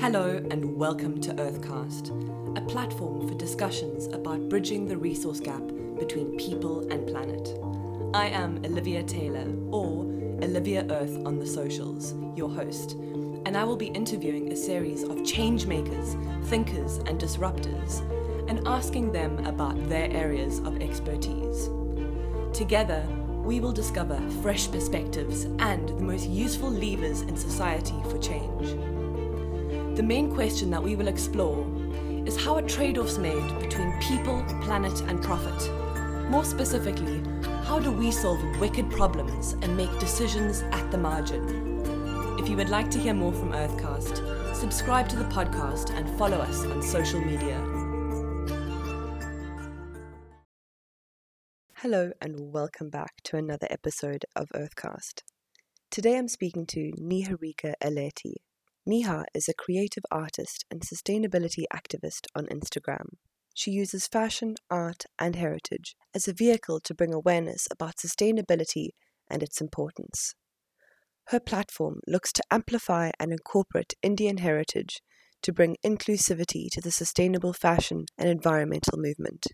Hello and welcome to Earthcast, a platform for discussions about bridging the resource gap between people and planet. I am Olivia Taylor, or Olivia Earth on the socials, your host, and I will be interviewing a series of change makers, thinkers, and disruptors, and asking them about their areas of expertise. Together, we will discover fresh perspectives and the most useful levers in society for change. The main question that we will explore is how are trade offs made between people, planet, and profit? More specifically, how do we solve wicked problems and make decisions at the margin? If you would like to hear more from Earthcast, subscribe to the podcast and follow us on social media. Hello, and welcome back to another episode of Earthcast. Today I'm speaking to Niharika Elety, Niha is a creative artist and sustainability activist on Instagram. She uses fashion, art, and heritage as a vehicle to bring awareness about sustainability and its importance. Her platform looks to amplify and incorporate Indian heritage to bring inclusivity to the sustainable fashion and environmental movement.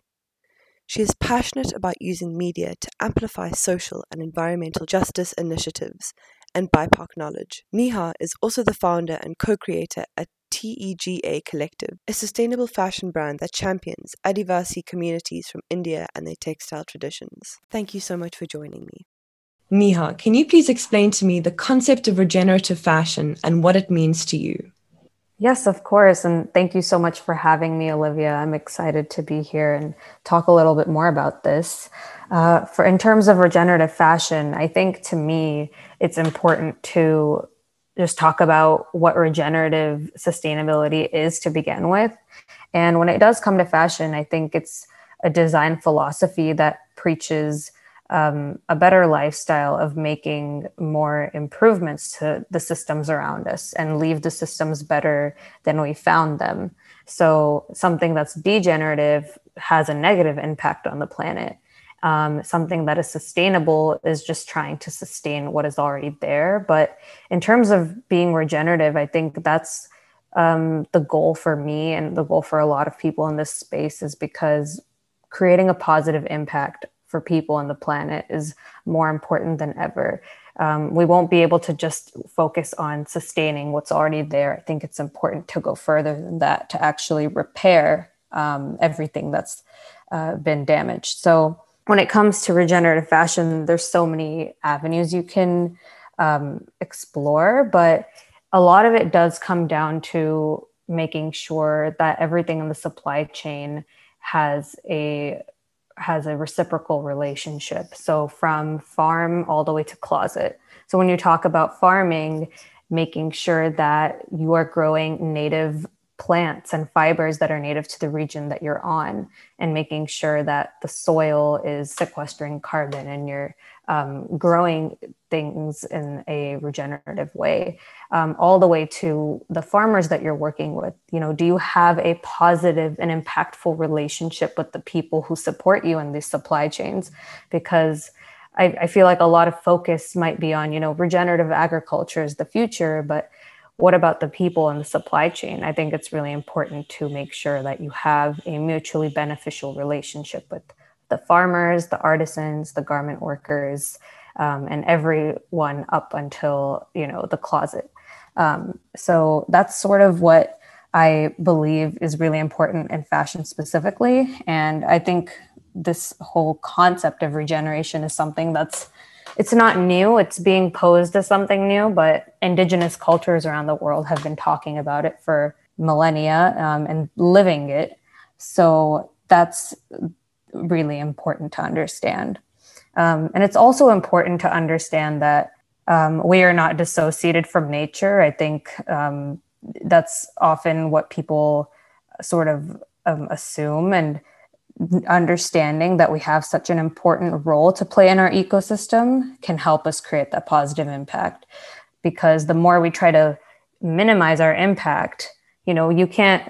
She is passionate about using media to amplify social and environmental justice initiatives and BIPOC knowledge. Niha is also the founder and co creator at TEGA Collective, a sustainable fashion brand that champions Adivasi communities from India and their textile traditions. Thank you so much for joining me. Niha, can you please explain to me the concept of regenerative fashion and what it means to you? Yes, of course. And thank you so much for having me, Olivia. I'm excited to be here and talk a little bit more about this. Uh, for in terms of regenerative fashion, I think to me it's important to just talk about what regenerative sustainability is to begin with. And when it does come to fashion, I think it's a design philosophy that preaches um, a better lifestyle of making more improvements to the systems around us and leave the systems better than we found them. So, something that's degenerative has a negative impact on the planet. Um, something that is sustainable is just trying to sustain what is already there. But in terms of being regenerative, I think that's um, the goal for me and the goal for a lot of people in this space is because creating a positive impact for people on the planet is more important than ever. Um, we won't be able to just focus on sustaining what's already there. I think it's important to go further than that to actually repair um, everything that's uh, been damaged. So, when it comes to regenerative fashion, there's so many avenues you can um, explore, but a lot of it does come down to making sure that everything in the supply chain has a has a reciprocal relationship. So from farm all the way to closet. So when you talk about farming, making sure that you are growing native plants and fibers that are native to the region that you're on and making sure that the soil is sequestering carbon and you're um, growing things in a regenerative way. Um, all the way to the farmers that you're working with you know do you have a positive and impactful relationship with the people who support you in these supply chains? Because I, I feel like a lot of focus might be on you know regenerative agriculture is the future but what about the people in the supply chain? I think it's really important to make sure that you have a mutually beneficial relationship with the farmers, the artisans, the garment workers, um, and everyone up until you know the closet. Um, so that's sort of what I believe is really important in fashion specifically, and I think this whole concept of regeneration is something that's it's not new. It's being posed as something new but indigenous cultures around the world have been talking about it for millennia um, and living it. So that's really important to understand. Um, and it's also important to understand that um, we are not dissociated from nature. I think um, that's often what people sort of um, assume. And understanding that we have such an important role to play in our ecosystem can help us create that positive impact. Because the more we try to minimize our impact you know you can't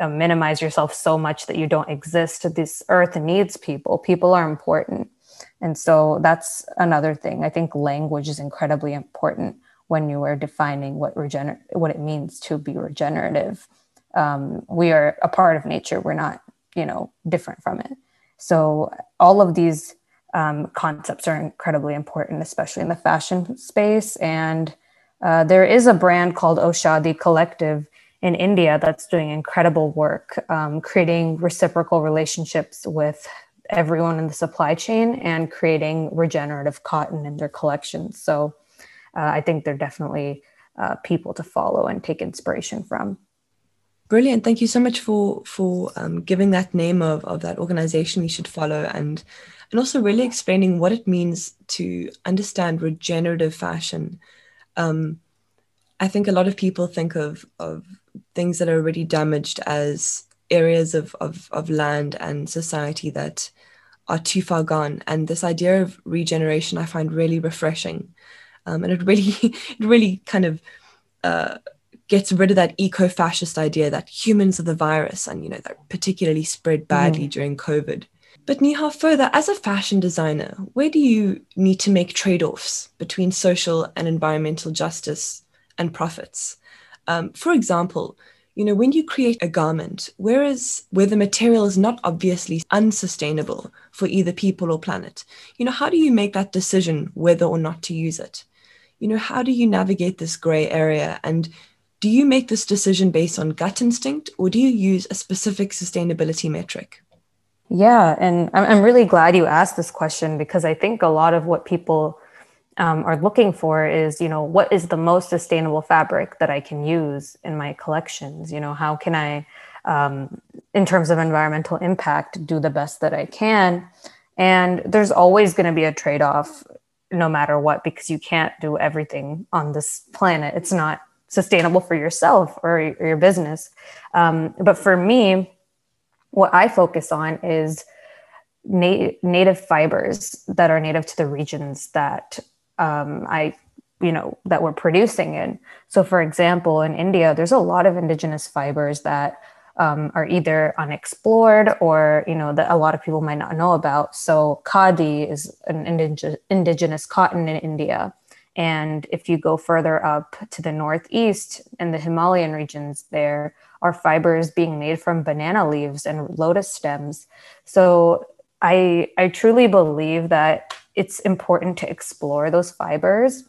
uh, minimize yourself so much that you don't exist. This earth needs people. People are important. And so that's another thing. I think language is incredibly important when you are defining what regener- what it means to be regenerative. Um, we are a part of nature. We're not, you know, different from it. So all of these um, concepts are incredibly important, especially in the fashion space. And uh, there is a brand called Oshadi Collective in India that's doing incredible work, um, creating reciprocal relationships with everyone in the supply chain and creating regenerative cotton in their collections. So uh, I think they're definitely uh, people to follow and take inspiration from. Brilliant. Thank you so much for for um, giving that name of, of that organization we should follow and and also really explaining what it means to understand regenerative fashion. Um, I think a lot of people think of of things that are already damaged as areas of, of, of land and society that are too far gone. And this idea of regeneration I find really refreshing. Um, and it really, it really kind of uh, gets rid of that eco-fascist idea that humans are the virus and you know that particularly spread badly mm. during COVID. But Neha, further, as a fashion designer, where do you need to make trade-offs between social and environmental justice and profits? Um, for example, you know, when you create a garment, whereas where the material is not obviously unsustainable for either people or planet, you know, how do you make that decision whether or not to use it? You know, how do you navigate this gray area and do you make this decision based on gut instinct or do you use a specific sustainability metric? Yeah, and I'm really glad you asked this question because I think a lot of what people um, are looking for is, you know, what is the most sustainable fabric that I can use in my collections? You know, how can I, um, in terms of environmental impact, do the best that I can? And there's always going to be a trade off no matter what because you can't do everything on this planet. It's not sustainable for yourself or, your business. Um, but for me, what I focus on is na- native fibers that are native to the regions that um, I, you know, that we're producing in. So, for example, in India, there's a lot of indigenous fibers that um, are either unexplored or you know that a lot of people might not know about. So, khadi is an indig- indigenous cotton in India. And if you go further up to the northeast and the Himalayan regions, there are fibers being made from banana leaves and lotus stems. So I, I truly believe that it's important to explore those fibers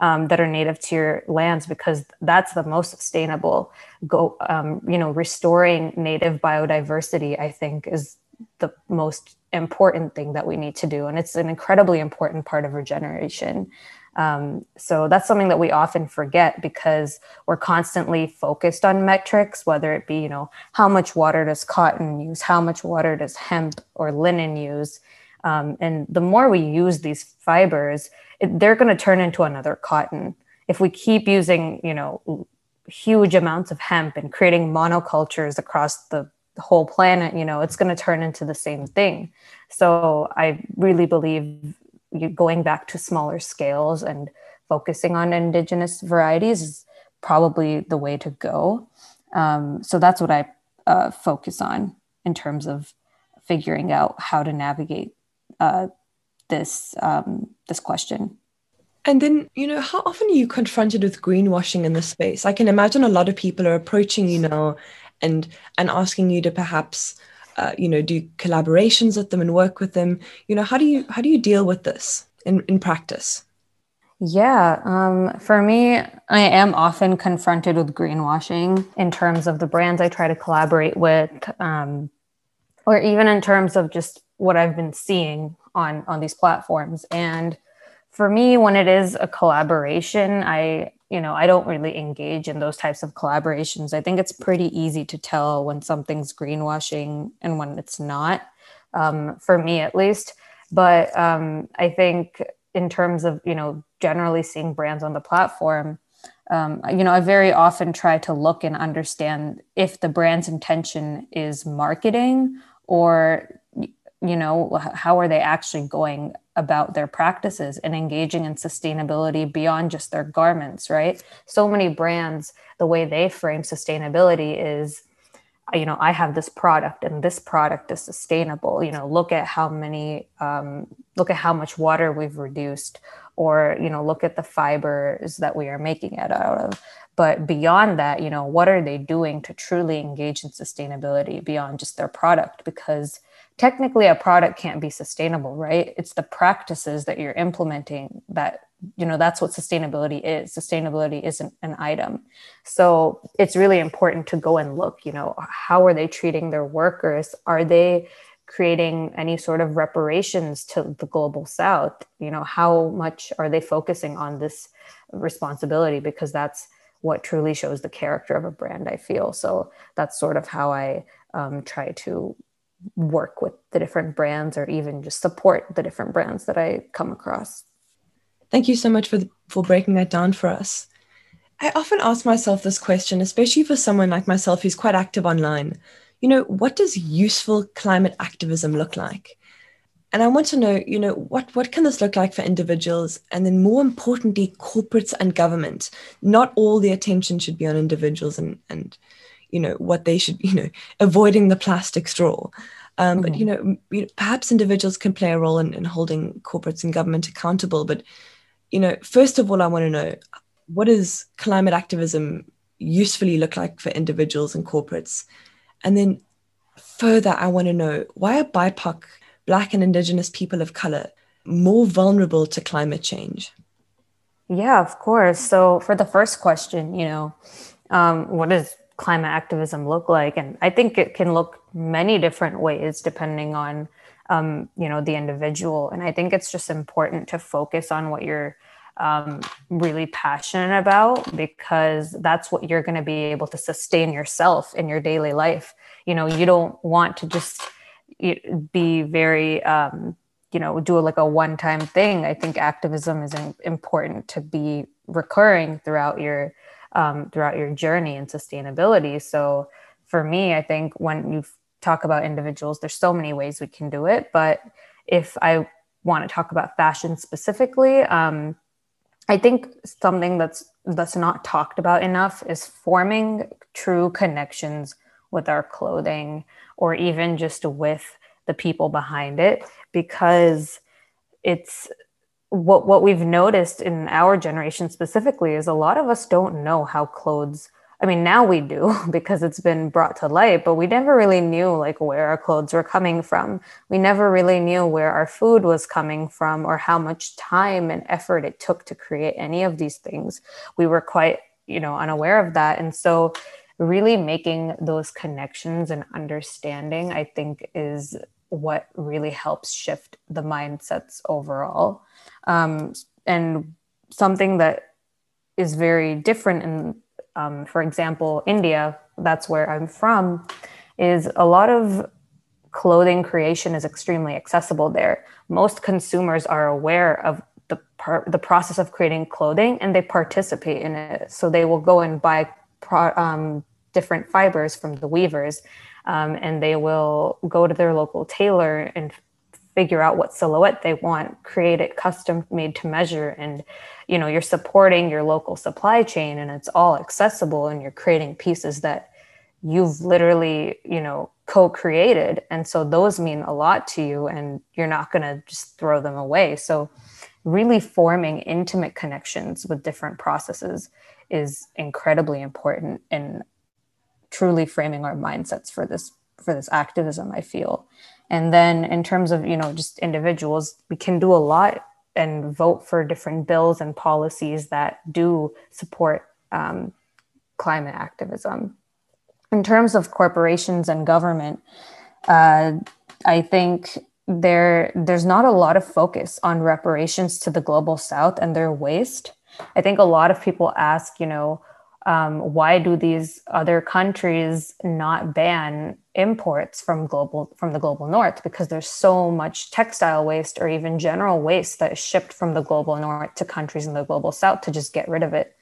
um, that are native to your lands because that's the most sustainable. Go, um, you know, restoring native biodiversity, I think, is the most important thing that we need to do, and it's an incredibly important part of regeneration. Um, so that's something that we often forget because we're constantly focused on metrics, whether it be, you know, how much water does cotton use, how much water does hemp or linen use. Um, and the more we use these fibers, it, they're going to turn into another cotton. If we keep using, you know, huge amounts of hemp and creating monocultures across the, the whole planet, you know, it's going to turn into the same thing. So I really believe going back to smaller scales and focusing on indigenous varieties is probably the way to go. Um, so that's what I uh, focus on in terms of figuring out how to navigate uh, this um, this question. And then, you know, how often are you confronted with greenwashing in this space? I can imagine a lot of people are approaching you now and and asking you to perhaps, uh, you know, do collaborations with them and work with them. You know, how do you how do you deal with this in in practice? Yeah, um, for me, I am often confronted with greenwashing in terms of the brands I try to collaborate with, um, or even in terms of just what I've been seeing on on these platforms. And for me, when it is a collaboration, I you know I don't really engage in those types of collaborations. I think it's pretty easy to tell when something's greenwashing and when it's not. Um, for me, at least. But um, I think in terms of you know generally seeing brands on the platform. Um, you know, I very often try to look and understand if the brand's intention is marketing or you know how are they actually going about their practices and engaging in sustainability beyond just their garments right? So many brands the way they frame sustainability is you know i have this product and this product is sustainable. You know look at how many um, look at how much water we've reduced or you know look at the fibers that we are making it out of. But beyond that you know what are they doing to truly engage in sustainability beyond just their product? Because technically a product can't be sustainable right? It's the practices that you're implementing that you know that's what sustainability is. Sustainability isn't an item. So it's really important to go and look you know how are they treating their workers? Are they creating any sort of reparations to the global south? You know how much are they focusing on this responsibility? Because that's what truly shows the character of a brand i feel. So that's sort of how i um, try to work with the different brands or even just support the different brands that i come across thank you so much for the, for breaking that down for us i often ask myself this question especially for someone like myself who's quite active online you know, what does useful climate activism look like? And I want to know, you know, what, what can this look like for individuals? And then more importantly, corporates and government. Not all the attention should be on individuals and, and you know, what they should, you know, avoiding the plastic straw. Um, mm-hmm. But, you know, you know, perhaps individuals can play a role in, in holding corporates and government accountable. But, you know, first of all, I want to know what does climate activism usefully look like for individuals and corporates? And then further, I want to know why are BIPOC, Black and Indigenous people of color, more vulnerable to climate change? Yeah, of course. So, for the first question, you know, um, what does climate activism look like? And I think it can look many different ways depending on, um, you know, the individual. And I think it's just important to focus on what you're um, really passionate about because that's what you're going to be able to sustain yourself in your daily life. You know, you don't want to just be very, um, you know, do like a one time thing. I think activism is important to be recurring throughout your um, throughout your journey and sustainability. So for me, I think when you talk about individuals, there's so many ways we can do it. But if I want to talk about fashion specifically, um, I think something that's that's not talked about enough is forming true connections with our clothing or even just with the people behind it because it's what what we've noticed in our generation specifically is a lot of us don't know how clothes I mean, now we do because it's been brought to light, but we never really knew like where our clothes were coming from. We never really knew where our food was coming from or how much time and effort it took to create any of these things. We were quite, you know, unaware of that. And so, really making those connections and understanding, I think, is what really helps shift the mindsets overall. Um, and something that is very different in um, for example, India, that's where I'm from, is a lot of clothing creation is extremely accessible there. Most consumers are aware of the par- the process of creating clothing and they participate in it. So they will go and buy pro- um, different fibers from the weavers, um, and they will go to their local tailor and figure out what silhouette they want, create it custom made to measure, and you know you're supporting your local supply chain and it's all accessible and you're creating pieces that you've literally you know co-created. And so those mean a lot to you and you're not going to just throw them away. So really forming intimate connections with different processes is incredibly important in truly framing our mindsets for this for this activism i feel and then in terms of you know just individuals we can do a lot and vote for different bills and policies that do support um, climate activism. In terms of corporations and government, uh, I think there there's not a lot of focus on reparations to the global south and their waste. I think a lot of people ask, you know, um, why do these other countries not ban imports from global from the global north? Because there's so much textile waste or even general waste that is shipped from the global north to countries in the global south to just get rid of it.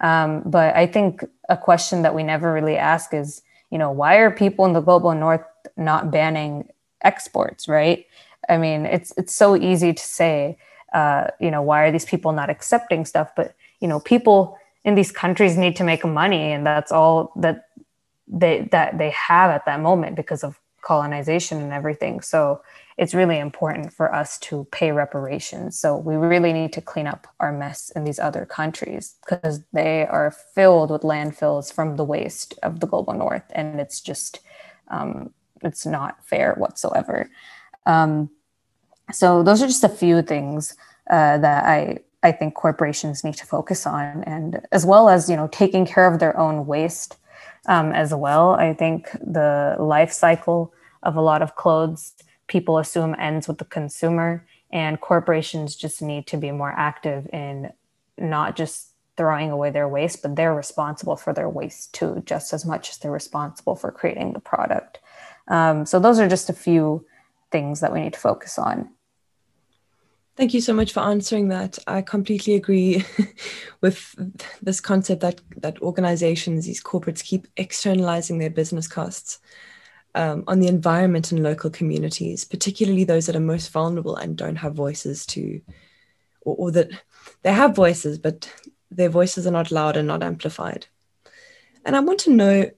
Um, but i think a question that we never really ask is you know why are people in the global north not banning exports right? I mean it's it's so easy to say uh, you know why are these people not accepting stuff? But you know people in these countries need to make money and that's all that they that they have at that moment because of colonization and everything so it's really important for us to pay reparations. So we really need to clean up our mess in these other countries because they are filled with landfills from the waste of the global north, and it's just um, it's not fair whatsoever. Um, so those are just a few things uh, that I I think corporations need to focus on, and as well as you know taking care of their own waste um, as well. I think the life cycle of a lot of clothes people assume ends with the consumer, and corporations just need to be more active in not just throwing away their waste, but they're responsible for their waste too, just as much as they're responsible for creating the product. Um, so those are just a few things that we need to focus on. Thank you so much for answering that. I completely agree with this concept that that organizations, these corporates, keep externalizing their business costs um, on the environment and local communities, particularly those that are most vulnerable and don't have voices to, or, or that they have voices, but their voices are not loud and not amplified. And I want to know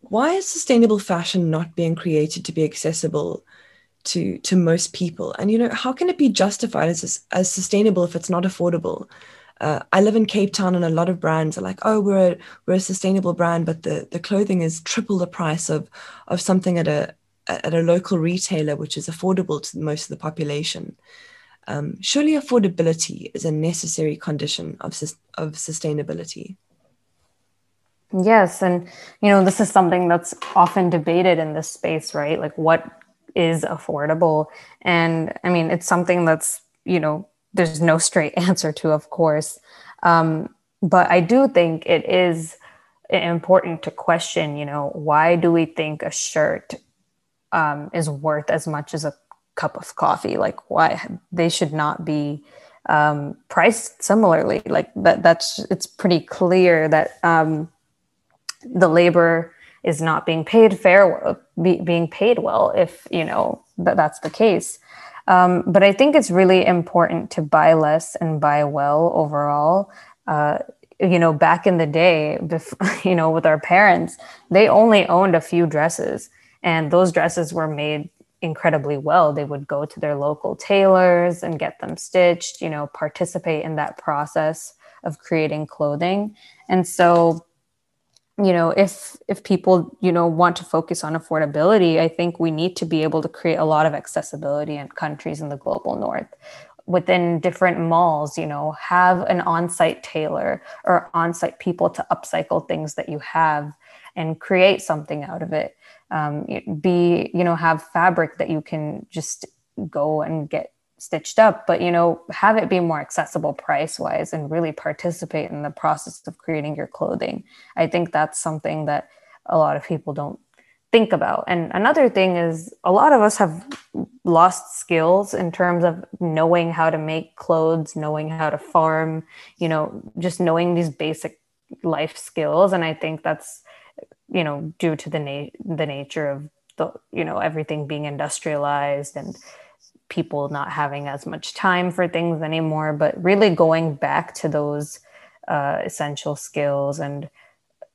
why is sustainable fashion not being created to be accessible to to most people? And you know, how can it be justified as as sustainable if it's not affordable? uh, I live in Cape Town, and a lot of brands are like, "Oh, we're a, we're a sustainable brand," but the the clothing is triple the price of of something at a at a local retailer, which is affordable to most of the population. Um, surely, affordability is a necessary condition of of sustainability. Yes, and you know this is something that's often debated in this space, right? Like, what is affordable? And I mean, it's something that's you know there's no straight answer to, of course. Um, but I do think it is important to question, you know, why do we think a shirt um, is worth as much as a cup of coffee? Like, why they should not be um, priced similarly? Like that. That's it's pretty clear that um, the labor is not being paid fair, be, being paid well. If you know that that's the case. Um, but I think it's really important to buy less and buy well overall. Uh, you know, back in the day, before, you know, with our parents, they only owned a few dresses, and those dresses were made incredibly well. They would go to their local tailors and get them stitched, you know, participate in that process of creating clothing. And so you know if if people you know want to focus on affordability i think we need to be able to create a lot of accessibility in countries in the global north. Within different malls you know have an on-site tailor or on-site people to upcycle things that you have and create something out of it. Um, be you know have fabric that you can just go and get stitched up but you know have it be more accessible price wise and really participate in the process of creating your clothing. I think that's something that a lot of people don't think about. And another thing is a lot of us have lost skills in terms of knowing how to make clothes knowing how to farm you know just knowing these basic life skills. And i think that's you know due to the na- the nature of the you know everything being industrialized and people not having as much time for things anymore, but really going back to those uh, essential skills and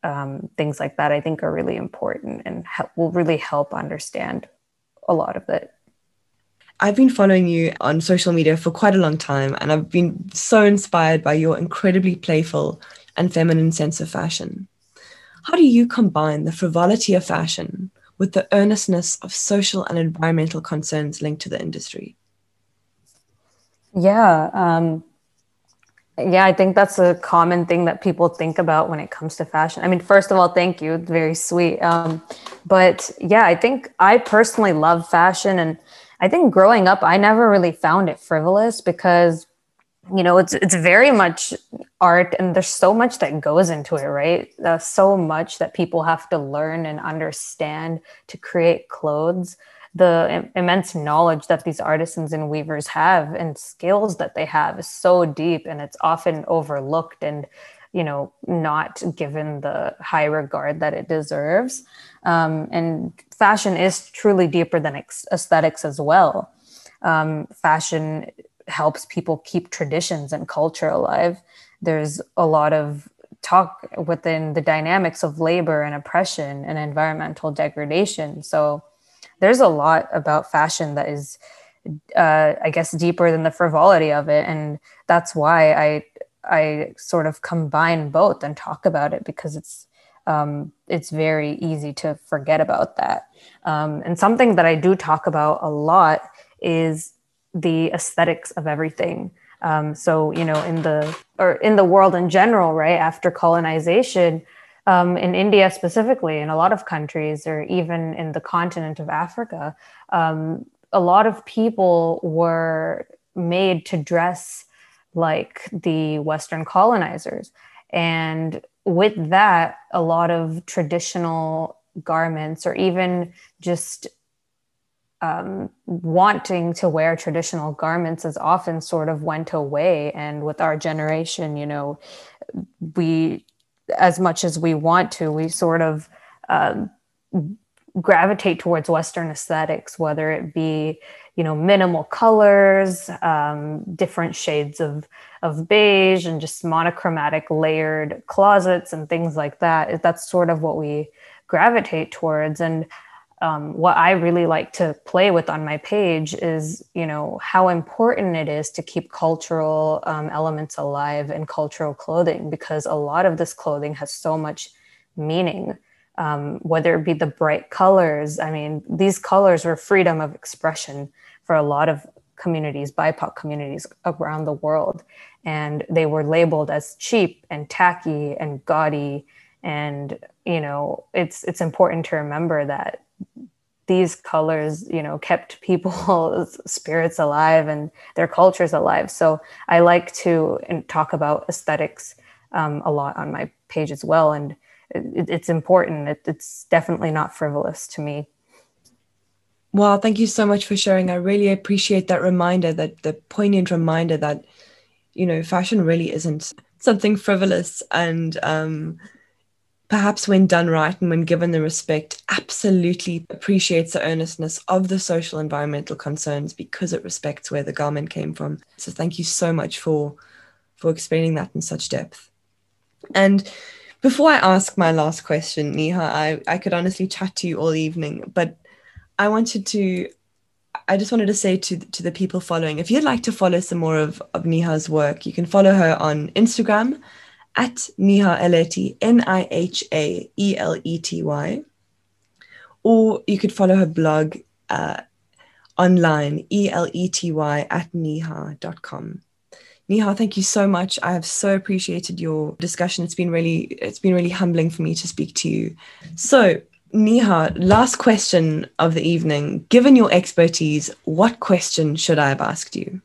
um, things like that, I think are really important and ha- will really help understand a lot of it. I've been following you on social media for quite a long time, and I've been so inspired by your incredibly playful and feminine sense of fashion. How do you combine the frivolity of fashion with the earnestness of social and environmental concerns linked to the industry? Yeah. Um, yeah, I think that's a common thing that people think about when it comes to fashion. I mean, first of all, thank you. Very sweet. Um, but yeah, I think I personally love fashion. And I think growing up, I never really found it frivolous because you know it's it's very much art and there's so much that goes into it right? So much that people have to learn and understand to create clothes. The Im- immense knowledge that these artisans and weavers have and skills that they have is so deep and it's often overlooked and you know not given the high regard that it deserves. Um, and fashion is truly deeper than ex- aesthetics as well. Um, fashion helps people keep traditions and culture alive. There's a lot of talk within the dynamics of labor and oppression and environmental degradation. So there's a lot about fashion that is uh, I guess deeper than the frivolity of it, and that's why I I sort of combine both and talk about it because it's um, it's very easy to forget about that. Um, and something that I do talk about a lot is the aesthetics of everything. Um, so you know, in the or in the world in general, right after colonization, um, in India specifically, in a lot of countries, or even in the continent of Africa, um, a lot of people were made to dress like the Western colonizers. And with that, a lot of traditional garments, or even just um, wanting to wear traditional garments, has often sort of went away. And with our generation, you know, we, as much as we want to, we sort of um, gravitate towards Western aesthetics, whether it be you know minimal colors, um, different shades of of beige, and just monochromatic layered closets and things like that. That's sort of what we gravitate towards, and um, what I really like to play with on my page is, you know, how important it is to keep cultural um, elements alive in cultural clothing because a lot of this clothing has so much meaning um, whether it be the bright colors. I mean, these colors were freedom of expression for a lot of communities, BIPOC communities around the world. And they were labeled as cheap and tacky and gaudy. And, you know, it's it's important to remember that these colors, you know, kept people's spirits alive and their cultures alive. So I like to talk about aesthetics um, a lot on my page as well. And it, it's important. It, it's definitely not frivolous to me. Well, thank you so much for sharing. I really appreciate that reminder, that the poignant reminder that, you know, fashion really isn't something frivolous and um, perhaps when done right and when given the respect, absolutely appreciates the earnestness of the social environmental concerns because it respects where the garment came from. So thank you so much for for explaining that in such depth. And before I ask my last question, Neha, I, I could honestly chat to you all evening, but I wanted to, I just wanted to say to, to the people following, if you'd like to follow some more of, of Niha's work, you can follow her on Instagram at Niha Elety, N I H A E L E T Y, or you could follow her blog uh, online, E L E T Y at niha.com. Neha, thank you so much. I have so appreciated your discussion. It's been really, it's been really humbling for me to speak to you. So, Neha, last question of the evening. Given your expertise, what question should I have asked you?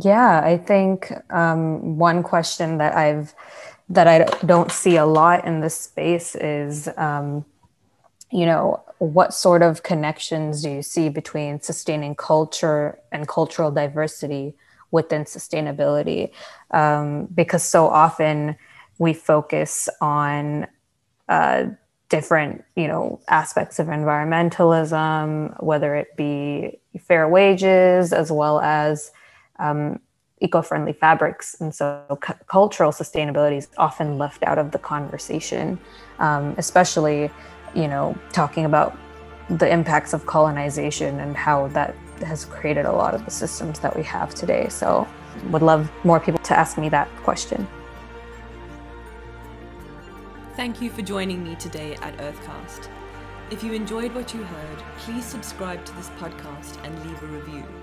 Yeah, I think um, one question that I've that I don't see a lot in this space is, um, you know, what sort of connections do you see between sustaining culture and cultural diversity within sustainability? Um, because so often we focus on uh, different you know aspects of environmentalism whether it be fair wages as well as um, eco-friendly fabrics and so c- cultural sustainability is often left out of the conversation um, especially you know talking about the impacts of colonization and how that has created a lot of the systems that we have today. So, would love more people to ask me that question. Thank you for joining me today at Earthcast. If you enjoyed what you heard, please subscribe to this podcast and leave a review.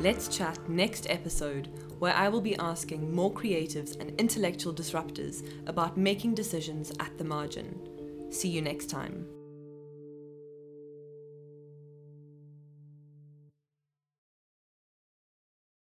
Let's chat next episode where I will be asking more creatives and intellectual disruptors about making decisions at the margin. See you next time.